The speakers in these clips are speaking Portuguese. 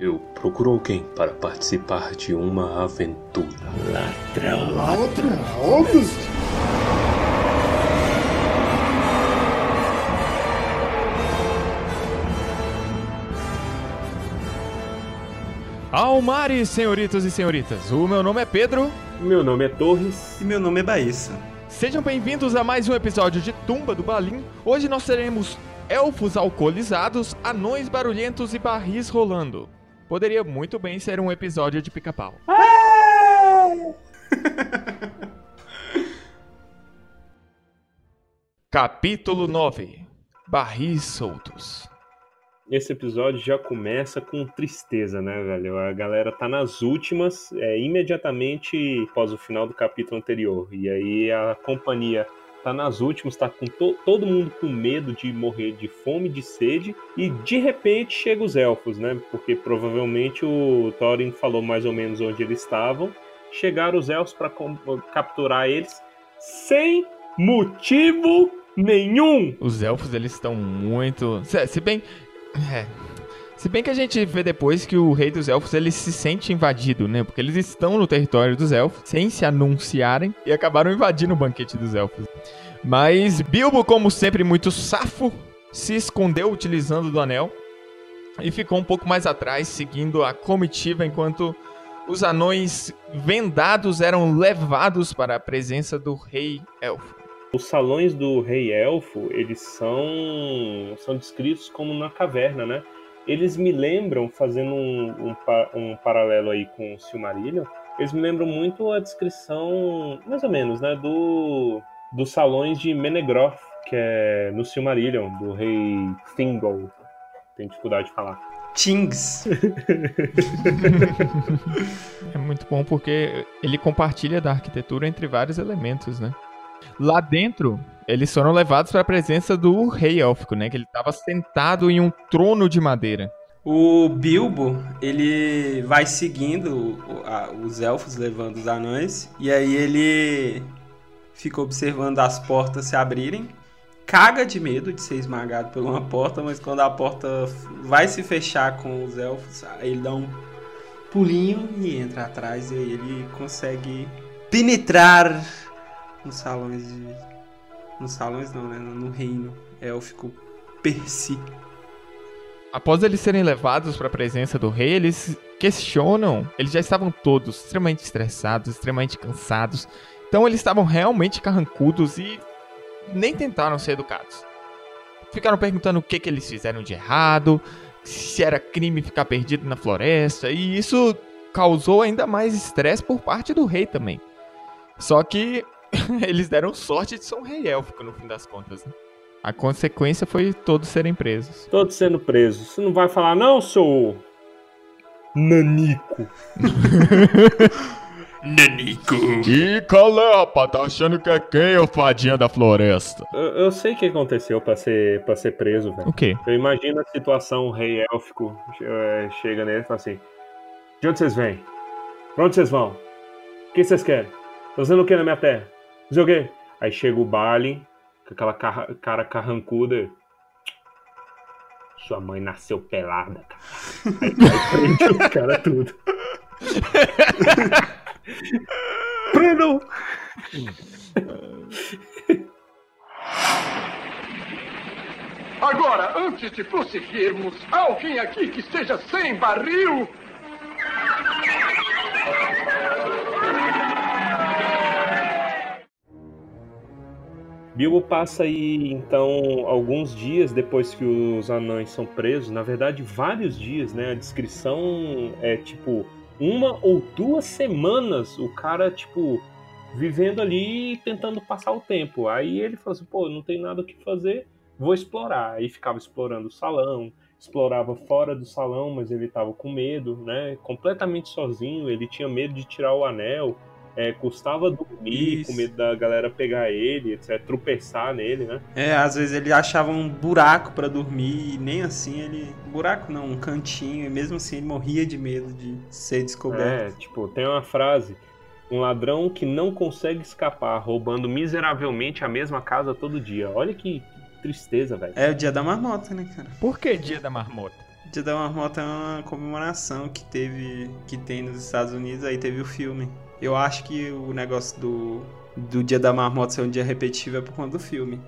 Eu procuro alguém para participar de uma aventura. Ladrão. Ladrão? Almares, senhoritos e senhoritas. O meu nome é Pedro. Meu nome é Torres. E meu nome é Baíssa. Sejam bem-vindos a mais um episódio de Tumba do Balim. Hoje nós teremos elfos alcoolizados, anões barulhentos e barris rolando. Poderia muito bem ser um episódio de pica-pau. Capítulo 9 Barris soltos. Esse episódio já começa com tristeza, né, velho? A galera tá nas últimas, é, imediatamente após o final do capítulo anterior. E aí a companhia tá nas últimas, tá com to todo mundo com medo de morrer de fome, de sede, e de repente chegam os elfos, né? Porque provavelmente o Thorin falou mais ou menos onde eles estavam. Chegaram os elfos para capturar eles sem motivo nenhum. Os elfos eles estão muito, se bem, é. Se bem que a gente vê depois que o rei dos elfos ele se sente invadido, né? Porque eles estão no território dos elfos sem se anunciarem e acabaram invadindo o banquete dos elfos. Mas Bilbo, como sempre muito safo, se escondeu utilizando do anel e ficou um pouco mais atrás, seguindo a comitiva enquanto os anões vendados eram levados para a presença do rei elfo. Os salões do rei elfo, eles são, são descritos como na caverna, né? Eles me lembram, fazendo um, um, um paralelo aí com o Silmarillion, eles me lembram muito a descrição, mais ou menos, né, do, dos salões de Menegroth, que é no Silmarillion, do rei Thingol. Tem dificuldade de falar. Tings. é muito bom porque ele compartilha da arquitetura entre vários elementos, né? Lá dentro, eles foram levados para a presença do rei élfico, né? Que ele estava sentado em um trono de madeira. O Bilbo, ele vai seguindo os elfos levando os anões, e aí ele fica observando as portas se abrirem, caga de medo de ser esmagado por uma porta, mas quando a porta vai se fechar com os elfos, ele dá um pulinho e entra atrás e ele consegue penetrar nos salões de. Nos salões não, né? No reino élfico Percy. Após eles serem levados para a presença do rei, eles questionam. Eles já estavam todos extremamente estressados, extremamente cansados. Então eles estavam realmente carrancudos e nem tentaram ser educados. Ficaram perguntando o que, que eles fizeram de errado, se era crime ficar perdido na floresta, e isso causou ainda mais estresse por parte do rei também. Só que eles deram sorte de ser um rei élfico no fim das contas. Né? A consequência foi todos serem presos. Todos sendo presos. Você não vai falar, não, seu. Nanico. Nanico. E calé, rapaz, tá achando que é quem, o fadinha da floresta? Eu, eu sei o que aconteceu pra ser, pra ser preso, velho. O quê? Eu imagino a situação, o rei élfico é, chega nele e fala assim: De onde vocês vêm? Pra onde vocês vão? O que vocês querem? Tô fazendo o que na minha terra? Não sei o quê. Aí chega o Balin, com aquela cara, cara carrancuda. Sua mãe nasceu pelada, cara. Aí, aí prende os caras tudo. Prendam! Agora, antes de prosseguirmos, alguém aqui que esteja sem barril? Bilbo passa aí, então, alguns dias depois que os anões são presos, na verdade, vários dias, né? A descrição é tipo uma ou duas semanas o cara, tipo, vivendo ali tentando passar o tempo. Aí ele falou assim: pô, não tem nada o que fazer, vou explorar. Aí ficava explorando o salão, explorava fora do salão, mas ele tava com medo, né? Completamente sozinho, ele tinha medo de tirar o anel é, custava dormir, Isso. com medo da galera pegar ele, etc, tropeçar nele, né? É, às vezes ele achava um buraco para dormir e nem assim ele. Buraco não, um cantinho, e mesmo assim ele morria de medo de ser descoberto. É, tipo, tem uma frase. Um ladrão que não consegue escapar, roubando miseravelmente a mesma casa todo dia. Olha que tristeza, velho. É o dia da marmota, né, cara? Por que dia da marmota? Dia da Marmota é uma comemoração que teve, que tem nos Estados Unidos, aí teve o filme. Eu acho que o negócio do, do Dia da Marmota ser um dia repetitivo é por conta do filme.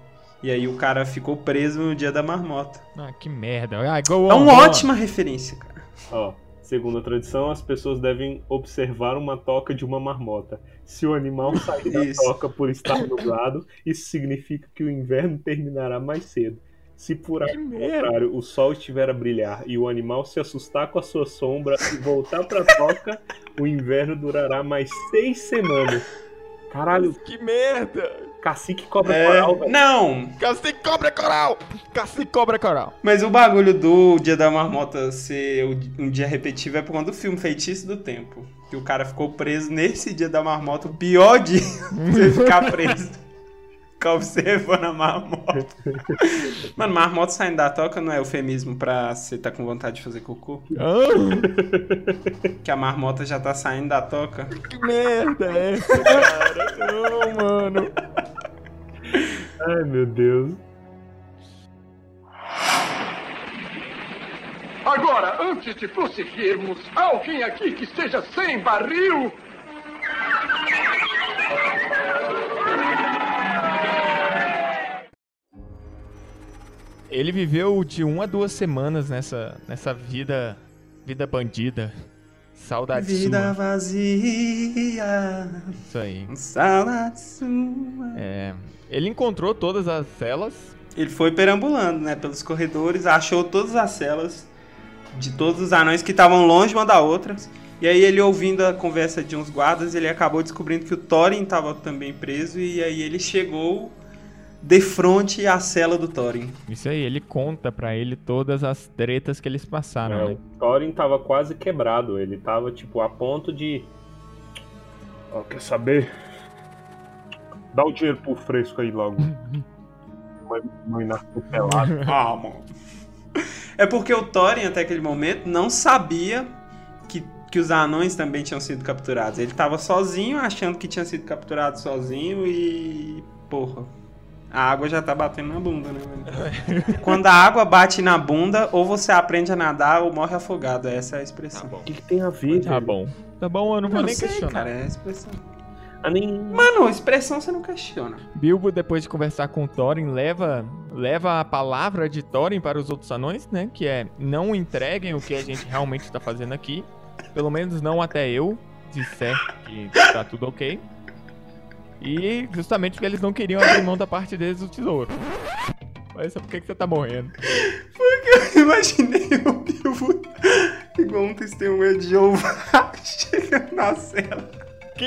E aí o cara ficou preso no Dia da Marmota. Ah, que merda. Ah, go É on, uma go on. ótima referência, cara. Ó, segundo a tradição, as pessoas devem observar uma toca de uma marmota. Se o animal sair da toca por estar nublado, isso significa que o inverno terminará mais cedo. Se por ao contrário o sol estiver a brilhar e o animal se assustar com a sua sombra e voltar pra toca, o inverno durará mais seis semanas. Caralho, Que merda. cacique cobra É, coral, velho. não, Cacique cobra coral. Cacique cobra coral. mas o bagulho do Dia da Marmota ser o- um dia repetitivo é por conta do filme Feitiço do Tempo. Que o cara ficou preso nesse Dia da Marmota, o pior dia você ficar preso. Ficar observando a marmota. Mano, marmota saindo da toca não é eufemismo pra você tá com vontade de fazer cocô? Ah, Que a marmota já tá saindo da toca. que merda é essa, cara? Não, mano. Ai, meu Deus. Agora, antes de prosseguirmos, há alguém aqui que esteja sem barril? Ele viveu de uma a duas semanas nessa, nessa vida, vida bandida. Saudade Vida sua. vazia, Isso aí. saudade sua. É, ele encontrou todas as celas. Ele foi perambulando, né, pelos corredores, achou todas as celas de todos os anões que estavam longe uma da outra. E aí ele ouvindo a conversa de uns guardas, ele acabou descobrindo que o Thorin estava também preso e aí ele chegou de frente à cela do Thorin. Isso aí, ele conta pra ele todas as tretas que eles passaram, É, né? o Thorin tava quase quebrado. Ele tava, tipo, a ponto de. Ó, quer saber? Dá o dinheiro pro fresco aí logo. Pelado. Ah, mano. É porque o Thorin, até aquele momento, não sabia que, que os anões também tinham sido capturados. Ele tava sozinho, achando que tinha sido capturado sozinho e. Porra. A água já tá batendo na bunda, né, velho? Quando a água bate na bunda, ou você aprende a nadar ou morre afogado. Essa é a expressão. O que, que tem a ver, Tá velho? bom. Tá bom, eu não vou nem sei, questionar. cara, é a expressão. Ah, nem... Mano, expressão você não questiona. Bilbo, depois de conversar com Thorin, leva, leva a palavra de Thorin para os outros anões, né? Que é, não entreguem o que a gente realmente está fazendo aqui. Pelo menos não até eu disser que tá tudo ok. E justamente porque eles não queriam abrir mão da parte deles do tesouro. Mas por que, que você tá morrendo? Eu imaginei o Bilbo igual um testemunha de Jeová chegando na cela. Que?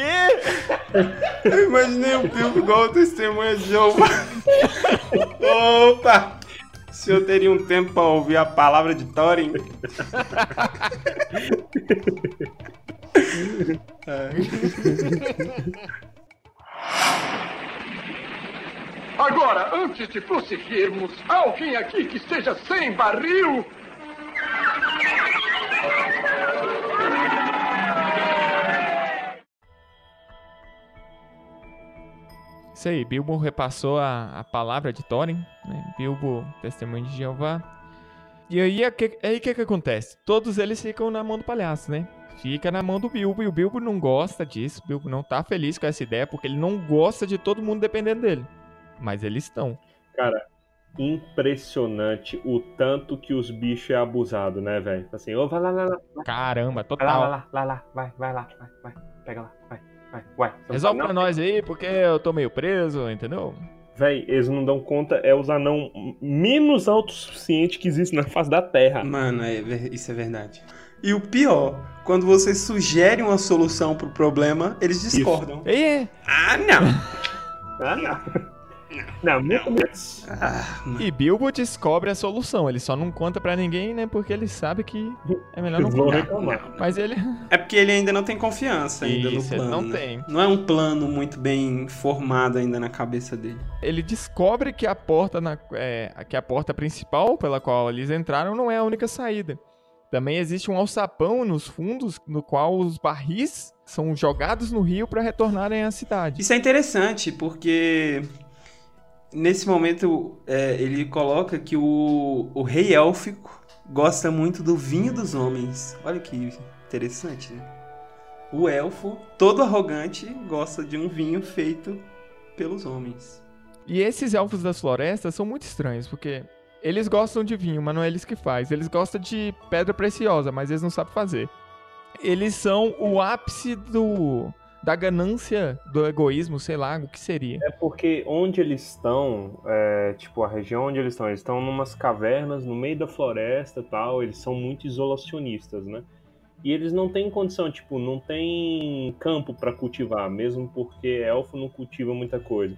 Eu imaginei o Bilbo igual o testemunha de Jeová. Opa! O senhor teria um tempo pra ouvir a palavra de Thorin? Agora, antes de prosseguirmos, há alguém aqui que esteja sem barril? Isso aí, Bilbo repassou a, a palavra de Thorin, né? Bilbo, testemunho de Jeová. E aí, o aí que que acontece? Todos eles ficam na mão do palhaço, né? Fica na mão do Bilbo, e o Bilbo não gosta disso, o Bilbo não tá feliz com essa ideia, porque ele não gosta de todo mundo dependendo dele. Mas eles estão. Cara, impressionante o tanto que os bichos é abusado, né, velho? Assim, ô, vai lá, lá, lá, Caramba, vai lá, total. vai lá, vai lá, vai, vai lá, vai, vai, pega lá, vai, vai, vai. Não Resolve pra não? nós aí, porque eu tô meio preso, entendeu? Véi, eles não dão conta, é os anão menos autossuficiente que existe na face da Terra. Mano, é isso é verdade. E o pior, quando você sugere uma solução pro problema, eles discordam. E, Ah, não! Ah, não. Não, muito menos. Ah, e Bilbo descobre a solução. Ele só não conta pra ninguém, né? Porque ele sabe que é melhor não contar. Mas ele. É porque ele ainda não tem confiança ainda Isso, no plano. não né? tem. Não é um plano muito bem formado ainda na cabeça dele. ele descobre que a porta na, é, que a porta principal pela qual eles entraram não é a única saída. Também existe um alçapão nos fundos no qual os barris são jogados no rio para retornarem à cidade. Isso é interessante, porque nesse momento é, ele coloca que o, o rei élfico gosta muito do vinho dos homens. Olha que interessante, né? O elfo, todo arrogante, gosta de um vinho feito pelos homens. E esses elfos das florestas são muito estranhos, porque eles gostam de vinho, mas não é eles que faz. Eles gostam de pedra preciosa, mas eles não sabem fazer. Eles são o ápice do da ganância, do egoísmo, sei lá, o que seria. É porque onde eles estão, é, tipo, a região onde eles estão, eles estão numas cavernas, no meio da floresta tal, eles são muito isolacionistas, né? E eles não têm condição, tipo, não tem campo para cultivar, mesmo porque elfo não cultiva muita coisa.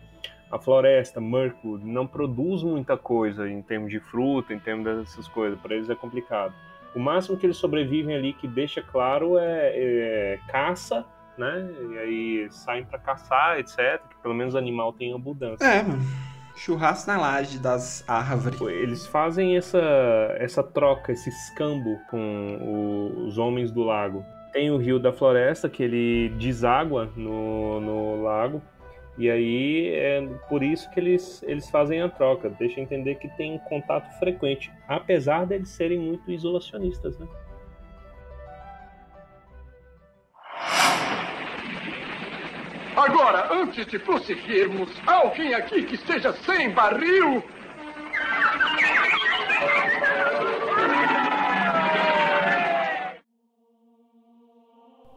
A floresta, Mercury, não produz muita coisa em termos de fruta, em termos dessas coisas, para eles é complicado. O máximo que eles sobrevivem ali, que deixa claro, é, é caça né? E aí saem para caçar, etc. Que pelo menos o animal tem abundância. É, mano. Churrasco na laje das árvores. Eles fazem essa, essa troca, esse escambo com o, os homens do lago. Tem o rio da floresta, que ele deságua no, no lago. E aí é por isso que eles, eles fazem a troca. Deixa entender que tem contato frequente, apesar deles serem muito isolacionistas, né? Agora, antes de prosseguirmos, alguém aqui que esteja sem barril?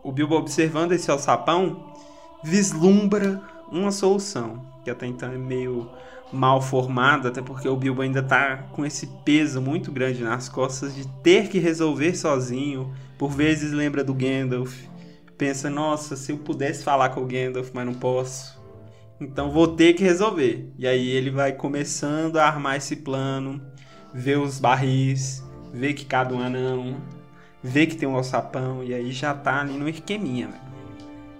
O Bilbo, observando esse alçapão, vislumbra uma solução, que até então é meio mal formada, até porque o Bilbo ainda tá com esse peso muito grande nas costas de ter que resolver sozinho. Por vezes lembra do Gandalf, pensa, nossa, se eu pudesse falar com o Gandalf, mas não posso. Então vou ter que resolver. E aí ele vai começando a armar esse plano, ver os barris, ver que cabe um anão, ver que tem um alçapão, e aí já tá ali no esqueminha, velho.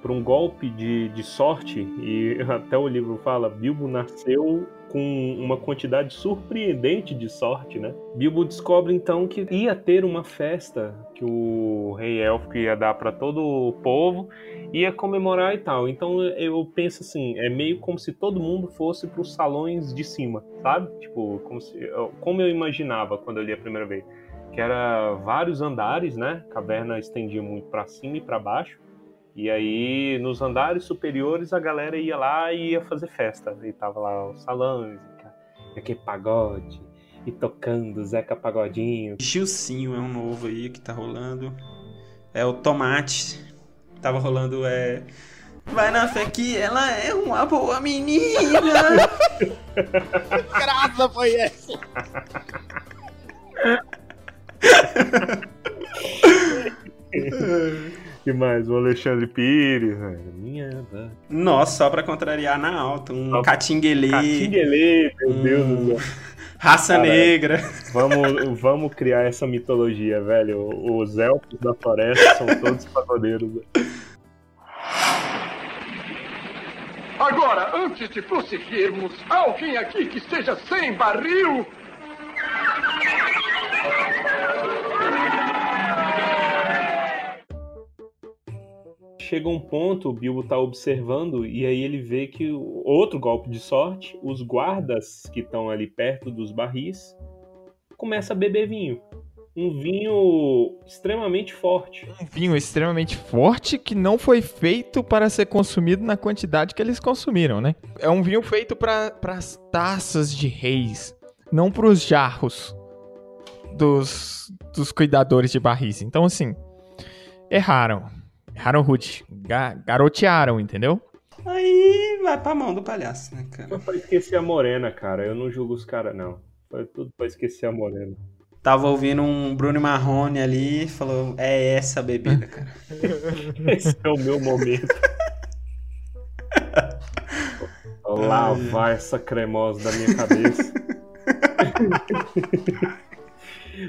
Por um golpe de, de sorte, e até o livro fala, Bilbo nasceu com uma quantidade surpreendente de sorte, né? Bilbo descobre então que ia ter uma festa que o rei élfico ia dar para todo o povo, ia comemorar e tal. Então eu penso assim, é meio como se todo mundo fosse para os salões de cima, sabe? Tipo, como, se, como eu imaginava quando eu li a primeira vez, que era vários andares, né? Caverna estendia muito para cima e para baixo. E aí, nos andares superiores, a galera ia lá e ia fazer festa. E tava lá os salões, aquele pagode, e tocando Zeca Pagodinho. Gilcinho é um novo aí que tá rolando. É o Tomate. Tava rolando, é... Vai na fé que ela é uma boa menina! Graça foi essa! que mais? O Alexandre Pires, velho. Minha. Nossa, só pra contrariar na alta. Um só... Catinguelê. Catinguelê, meu hum... Deus do céu. Raça Cara, negra. Vamos, vamos criar essa mitologia, velho. Os elfos da floresta são todos pagodeiros. Agora, antes de prosseguirmos, alguém aqui que esteja sem barril? Chega um ponto, o Bilbo tá observando, e aí ele vê que outro golpe de sorte, os guardas que estão ali perto dos barris começam a beber vinho. Um vinho extremamente forte. Um vinho extremamente forte que não foi feito para ser consumido na quantidade que eles consumiram, né? É um vinho feito para as taças de reis, não para os jarros dos, dos cuidadores de barris. Então, assim, erraram Harold Hood. Ga garotearam, entendeu? Aí vai pra mão do palhaço, né, cara? Foi pra esquecer a morena, cara. Eu não julgo os caras, não. Foi tudo pra esquecer a morena. Tava ouvindo um Bruno Marrone ali e falou: É essa a bebida, cara. Esse é o meu momento. Lavar essa cremosa da minha cabeça.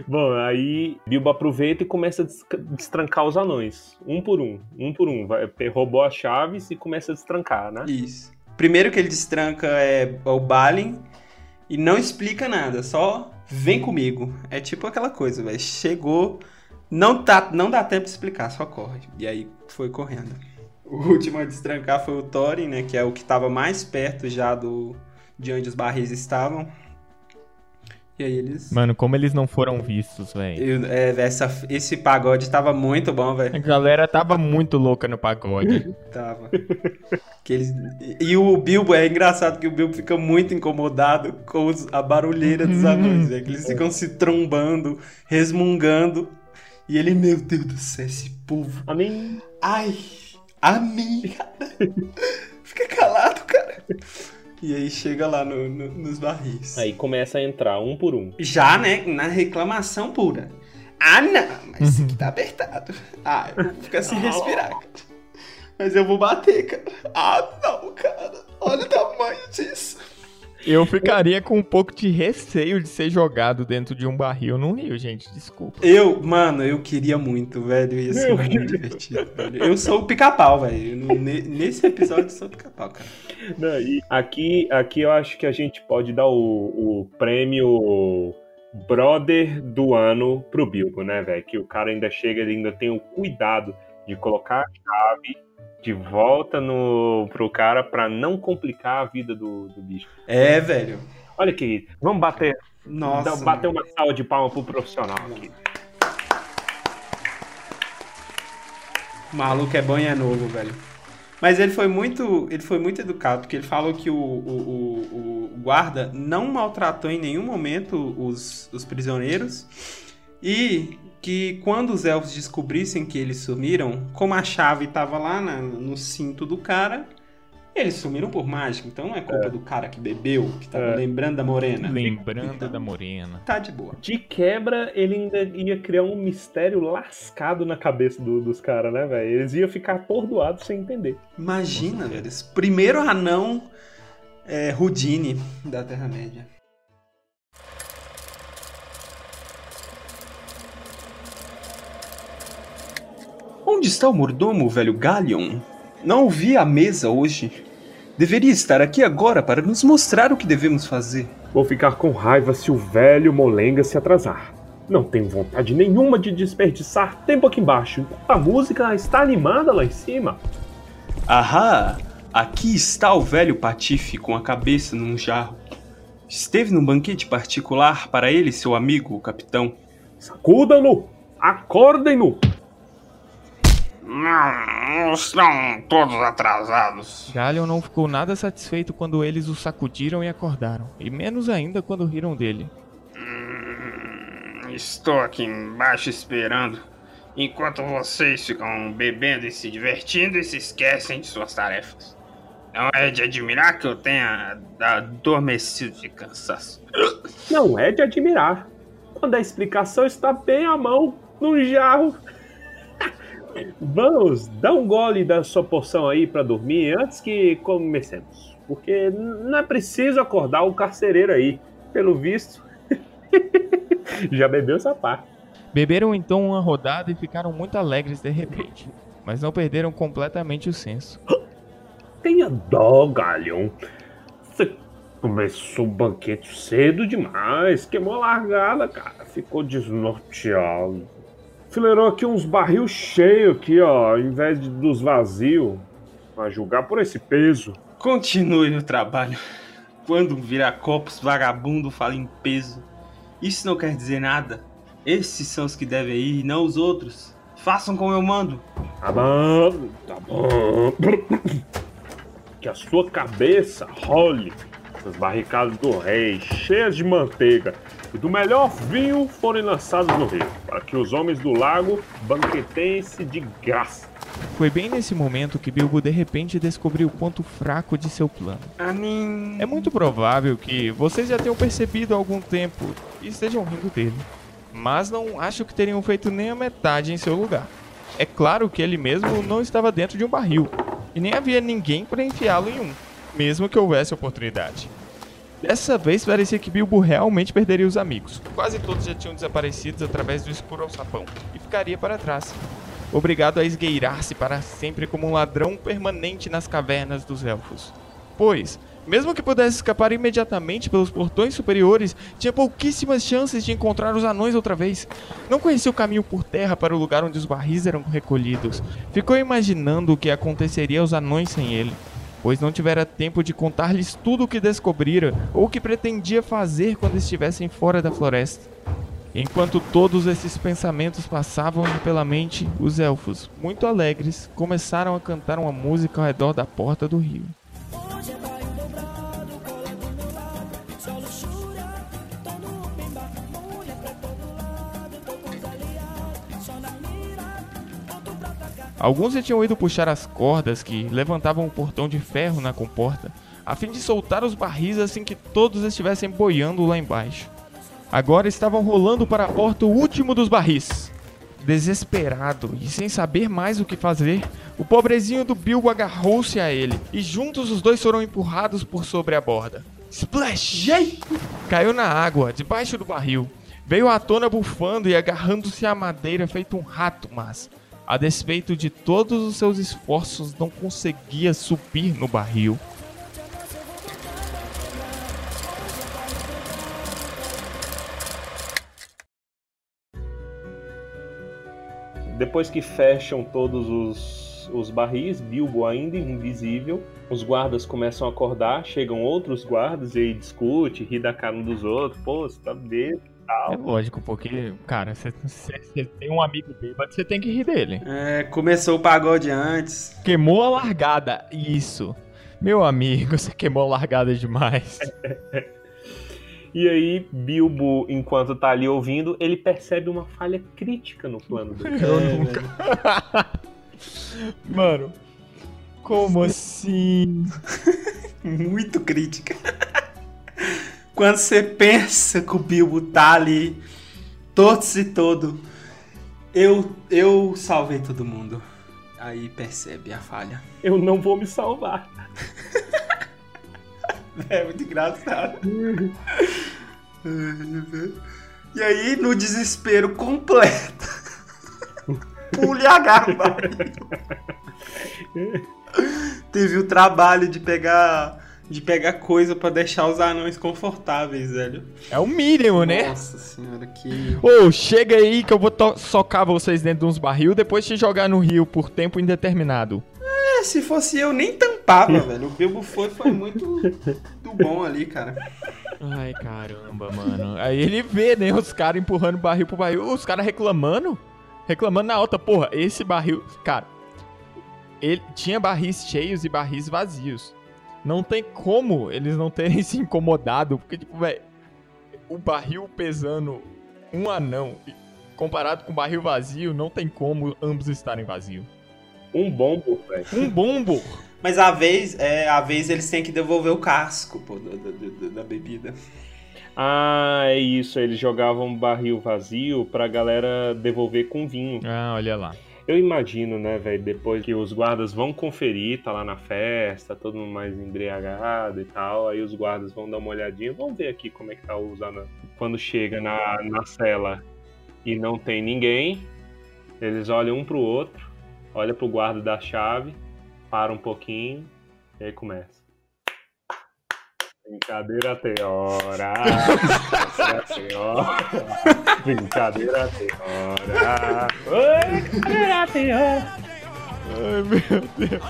Bom, aí Bilbo aproveita e começa a destrancar os anões, um por um, um por um. Vai, roubou as chaves e começa a destrancar, né? Isso. Primeiro que ele destranca é o Balin e não explica nada, só vem comigo. É tipo aquela coisa, velho. Chegou, não, tá, não dá tempo de explicar, só corre. E aí foi correndo. O último a destrancar foi o Thorin, né? Que é o que estava mais perto já do de onde os barris estavam. E aí eles. Mano, como eles não foram vistos, velho. Eu- é, essa, esse pagode tava muito bom, A velho. galera tava muito louca no pagode. Tava. Que eles... E o Bilbo, é engraçado que o Bilbo fica muito incomodado com os- a barulheira dos anões, velho. Que eles ficam se trombando, resmungando. E ele, meu Deus do céu, esse povo. Amém. Ai, amém, cara. Fica calado, cara. E aí chega lá no- no- nos barris. Aí começa a entrar um por um. Já, né, na reclamação pura. Ah, não, mas isso aqui tá apertado. Ah, eu vou ficar sem respirar, cara. Mas eu vou bater, cara. Ah, não, cara. Olha o tamanho disso. Eu ficaria com um pouco de receio de ser jogado dentro de um barril no rio, gente. Desculpa. Eu, mano, eu queria muito, velho. Ia ser Meu muito divertido, velho. Eu sou o pica-pau, velho. Nesse episódio eu sou o pica-pau, cara. Não, e aqui, aqui eu acho que a gente pode dar o, o prêmio Brother do ano pro Bilbo, né, velho? Que o cara ainda chega, ele ainda tem o cuidado de colocar a chave de volta no, pro cara pra não complicar a vida do, do bicho. É, velho. Olha aqui, vamos bater, Nossa. bater uma salva de palma pro profissional aqui. O maluco é bom e é novo, velho. Mas ele foi muito, ele foi muito educado, porque ele falou que o, o, o- o guarda não maltratou em nenhum momento os, os prisioneiros e que quando os elfos descobrissem que eles sumiram, como a chave estava lá na- no cinto do cara, eles sumiram por mágica. Então não é culpa do cara que bebeu, que tava É. lembrando da morena. Lembrando Então, da morena. Tá de boa. De quebra, ele ainda ia criar um mistério lascado na cabeça do- dos caras, né, velho? Eles iam ficar atordoados sem entender. Imagina, velho. Primeiro anão é, Rudine da Terra-média. Onde está o mordomo, velho Galion? Não o vi à mesa hoje. Deveria estar aqui agora para nos mostrar o que devemos fazer. Vou ficar com raiva se o velho Molenga se atrasar. Não tenho vontade nenhuma de desperdiçar tempo aqui embaixo, a música está animada lá em cima. Ahá! Aqui está o velho Patife com a cabeça num jarro. Esteve num banquete particular para ele e seu amigo, o capitão. Sacudam-no! Acordem-no! Não, estão todos atrasados. Galion não ficou nada satisfeito quando eles o sacudiram e acordaram, e menos ainda quando riram dele. Hum, Estou aqui embaixo esperando. Enquanto vocês ficam bebendo e se divertindo e se esquecem de suas tarefas. Não é de admirar que eu tenha adormecido de cansaço. Não é de admirar. Quando a explicação está bem à mão, num jarro. Vamos, dá um gole da sua porção aí pra dormir antes que comecemos. Porque não é preciso acordar o carcereiro aí. Pelo visto, já bebeu essa parte. Beberam então uma rodada e ficaram muito alegres de repente, mas não perderam completamente o senso. Tenha dó, Galion. Você começou o banquete cedo demais. Queimou a largada, cara. Ficou desnorteado. Fileirou aqui uns barril cheios aqui, ó, ao invés de, dos vazios. A julgar por esse peso. Continue o trabalho. Quando virar copos, vagabundo fala em peso. Isso não quer dizer nada. Esses são os que devem ir, não os outros. Façam como eu mando. Tá bom, tá bom. Que a sua cabeça role as barricadas do rei, cheias de manteiga e do melhor vinho forem lançados no rio, para que os homens do lago banqueteiem-se de graça. Foi bem nesse momento que Bilbo de repente descobriu o ponto fraco de seu plano. É muito provável que vocês já tenham percebido há algum tempo e estejam rindo dele. Mas não acho que teriam feito nem a metade em seu lugar. É claro que ele mesmo não estava dentro de um barril, e nem havia ninguém para enfiá-lo em um, mesmo que houvesse oportunidade. Dessa vez parecia que Bilbo realmente perderia os amigos. Quase todos já tinham desaparecido através do escuro alçapão, e ficaria para trás. Obrigado a esgueirar-se para sempre como um ladrão permanente nas cavernas dos elfos. Pois, mesmo que pudesse escapar imediatamente pelos portões superiores, tinha pouquíssimas chances de encontrar os anões outra vez. Não conhecia o caminho por terra para o lugar onde os barris eram recolhidos. Ficou imaginando o que aconteceria aos anões sem ele. Pois não tivera tempo de contar-lhes tudo o que descobrira ou o que pretendia fazer quando estivessem fora da floresta. Enquanto todos esses pensamentos passavam pela mente, os elfos, muito alegres, começaram a cantar uma música ao redor da porta do rio. Alguns já tinham ido puxar as cordas que levantavam o portão de ferro na comporta, a fim de soltar os barris assim que todos estivessem boiando lá embaixo. Agora estavam rolando para a porta o último dos barris. Desesperado e sem saber mais o que fazer, o pobrezinho do Bilbo agarrou-se a ele e juntos os dois foram empurrados por sobre a borda. Splash! Caiu na água, debaixo do barril. Veio à tona bufando e agarrando-se à madeira feito um rato, mas a despeito de todos os seus esforços, não conseguia subir no barril. Depois que fecham todos os, os barris, Bilbo ainda invisível, os guardas começam a acordar, chegam outros guardas e aí discute, ri da cara um dos outros. Pô, você tá bêbado é lógico, porque, cara, você tem um amigo bêbado, você tem que rir dele. É, começou o pagode antes. Queimou a largada, isso. Meu amigo, você queimou a largada demais. E aí, Bilbo, enquanto tá ali ouvindo, ele percebe uma falha crítica no plano do Eu nunca. Mano, como assim? Muito crítica. Quando você pensa que o Bilbo tá ali, todo-se todo, eu, eu salvei todo mundo. Aí percebe a falha. Eu não vou me salvar. é muito engraçado. e aí, no desespero completo, pule agarra Teve o trabalho de pegar de pegar coisa para deixar os anões confortáveis, velho. É o mínimo, né? Nossa senhora, que. Ô, oh, chega aí que eu vou socar vocês dentro de uns barril depois te jogar no rio por tempo indeterminado. É, se fosse eu, nem tampava, velho. O Bilbo foi, foi muito, muito bom ali, cara. Ai, caramba, mano. Aí ele vê, né, os caras empurrando barril pro barril. Os caras reclamando. Reclamando na alta. Porra, esse barril. Cara, ele tinha barris cheios e barris vazios não tem como eles não terem se incomodado, porque, tipo, velho, o barril pesando um anão comparado com o barril vazio, não tem como ambos estarem vazios. Um bombo, velho. Um bombo! Mas a vez, é, a vez eles têm que devolver o casco, pô, da, da, da bebida. Ah, é isso. Eles jogavam barril vazio pra galera devolver com vinho. Ah, olha lá. Eu imagino, né, velho, depois que os guardas vão conferir, tá lá na festa, todo mundo mais embriagado e tal, aí os guardas vão dar uma olhadinha, vamos ver aqui como é que tá o Zana. Quando chega na, na cela e não tem ninguém, eles olham um pro outro, olha pro guarda da chave, para um pouquinho e aí começa. Brincadeira tem hora. Brincadeira tem hora. Brincadeira tem hora. Brincadeira tem hora. Ai, meu Deus.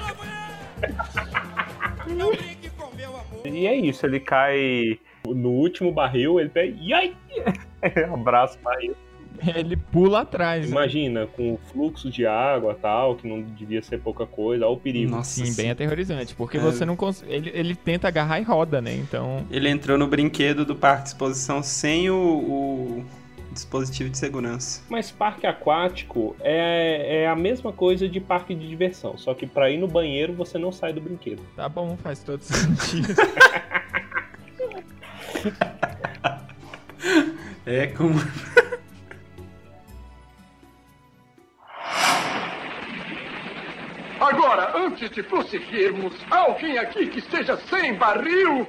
E é isso, ele cai no último barril, ele pega. E aí? Abraça o barril. Ele pula atrás. Né? Imagina, né? com o fluxo de água tal, que não devia ser pouca coisa, olha o perigo. Nossa, sim, bem aterrorizante, porque é. você não consegue. Ele, ele tenta agarrar e roda, né? Então. Ele entrou no brinquedo do parque de exposição sem o, o dispositivo de segurança. Mas parque aquático é, é a mesma coisa de parque de diversão, só que para ir no banheiro você não sai do brinquedo. Tá bom, faz todo sentido. é como. Antes de prosseguirmos, alguém aqui que esteja sem barril?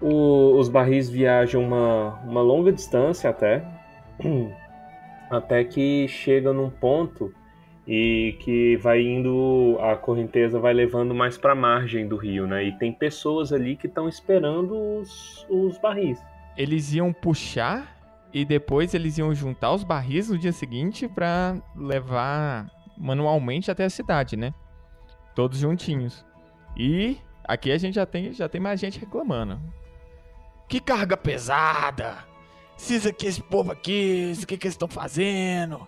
O, os barris viajam uma, uma longa distância até, até que chega num ponto e que vai indo, a correnteza vai levando mais para a margem do rio, né? E tem pessoas ali que estão esperando os, os barris eles iam puxar e depois eles iam juntar os barris no dia seguinte pra levar manualmente até a cidade, né? Todos juntinhos. E aqui a gente já tem, já tem mais gente reclamando. Que carga pesada! Precisa que esse povo aqui, o que, que eles estão fazendo?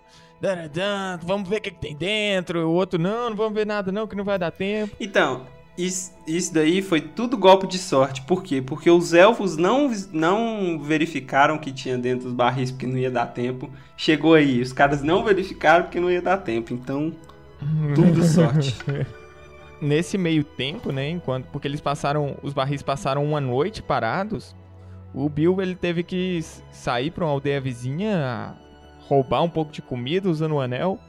Vamos ver o que, que tem dentro. O outro, não, não vamos ver nada não, que não vai dar tempo. Então, isso, isso daí foi tudo golpe de sorte. Por quê? Porque os elfos não, não verificaram que tinha dentro dos barris porque não ia dar tempo. Chegou aí, os caras não verificaram porque não ia dar tempo. Então, tudo sorte. Nesse meio tempo, né, enquanto porque eles passaram, os barris passaram uma noite parados, o Bill ele teve que sair para uma aldeia vizinha, roubar um pouco de comida usando o anel.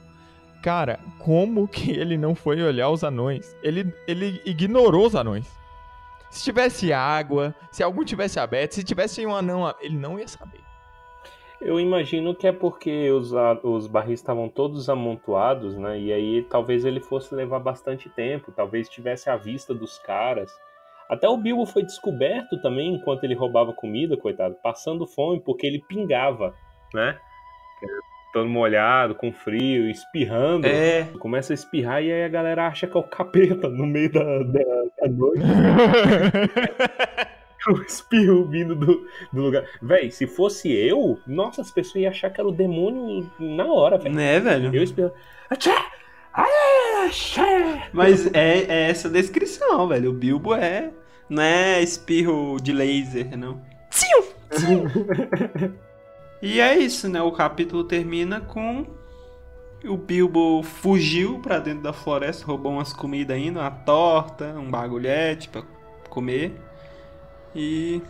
Cara, como que ele não foi olhar os anões? Ele, ele ignorou os anões. Se tivesse água, se algum tivesse aberto, se tivesse um anão, ele não ia saber. Eu imagino que é porque os, os barris estavam todos amontoados, né? E aí talvez ele fosse levar bastante tempo, talvez tivesse a vista dos caras. Até o Bilbo foi descoberto também enquanto ele roubava comida, coitado, passando fome, porque ele pingava, né? Todo molhado, com frio, espirrando. É. Começa a espirrar e aí a galera acha que é o capeta no meio da, da, da noite. o espirro vindo do, do lugar. Véi, se fosse eu, nossa, as pessoas iam achar que era o demônio na hora, velho. Né, velho? Eu espirro. Mas é, é essa descrição, velho. O Bilbo é. Não é espirro de laser, não. e é isso, né? O capítulo termina com o Bilbo fugiu pra dentro da floresta, roubou umas comidas ainda, uma torta, um bagulhete pra comer. E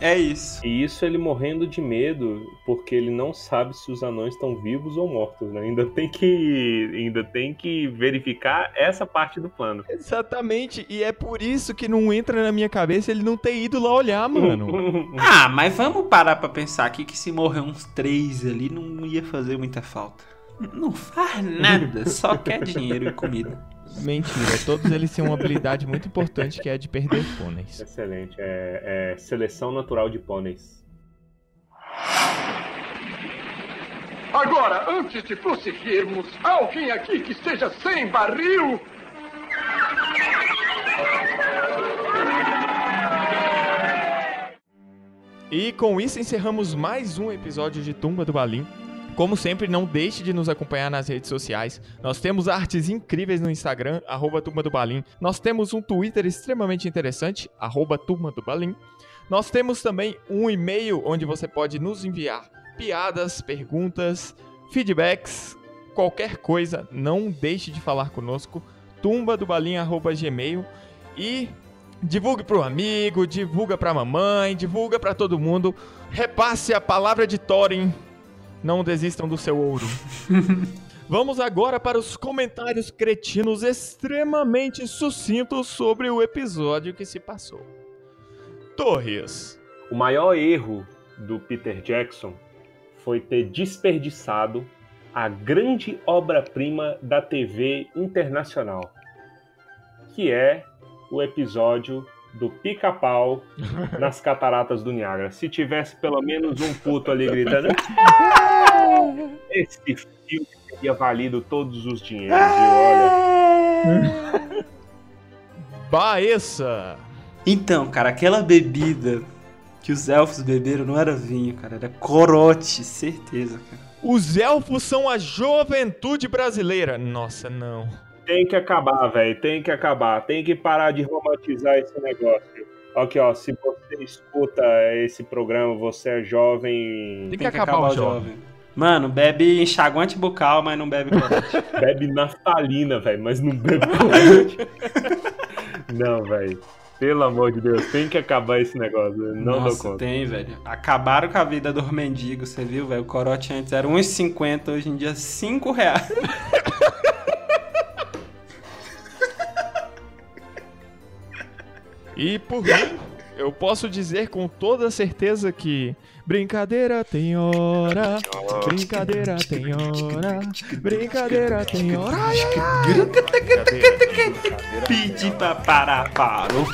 é isso. E isso ele morrendo de medo, porque ele não sabe se os anões estão vivos ou mortos, né? Ainda tem que ainda tem que verificar essa parte do plano. Exatamente, e é por isso que não entra na minha cabeça ele não ter ido lá olhar, mano. ah, mas vamos parar pra pensar aqui que se morrer uns três ali não ia fazer muita falta. Não faz nada, só quer dinheiro e comida. Mentira, todos eles têm uma habilidade muito importante que é de perder pôneis. Excelente, é, é seleção natural de pôneis. Agora, antes de prosseguirmos, alguém aqui que esteja sem barril? E com isso encerramos mais um episódio de Tumba do Balim. Como sempre, não deixe de nos acompanhar nas redes sociais. Nós temos artes incríveis no Instagram, arroba Turma do Balim. Nós temos um Twitter extremamente interessante, arroba Turma do Balim. Nós temos também um e-mail onde você pode nos enviar piadas, perguntas, feedbacks, qualquer coisa. Não deixe de falar conosco. tumbadobalim.gmail e divulgue para o amigo, divulga para a mamãe, divulga para todo mundo. Repasse a palavra de Thorin não desistam do seu ouro. Vamos agora para os comentários cretinos extremamente sucintos sobre o episódio que se passou. Torres. O maior erro do Peter Jackson foi ter desperdiçado a grande obra-prima da TV internacional, que é o episódio do pica-pau nas cataratas do Niágara. Se tivesse pelo menos um puto ali gritando. Esse filme teria valido todos os dinheiros, olha. Baessa! Então, cara, aquela bebida que os elfos beberam não era vinho, cara, era corote, certeza, cara. Os elfos são a juventude brasileira. Nossa, não. Tem que acabar, velho. Tem que acabar. Tem que parar de romantizar esse negócio. Aqui, ó. Se você escuta esse programa, você é jovem. Tem que, Tem que acabar, acabar, o jovem. jovem. Mano, bebe enxaguante bucal, mas não bebe corante. bebe naftalina, velho, mas não bebe corante. não, velho. Pelo amor de Deus, tem que acabar esse negócio. Não Nossa, dou conta. Tem, velho. Acabaram com a vida do mendigo, você viu, velho? O corote antes era 1,50, hoje em dia 5 reais. E por mim, eu posso dizer com toda certeza que brincadeira tem hora, brincadeira tem hora, brincadeira tem hora. Pedi pra parar, parou.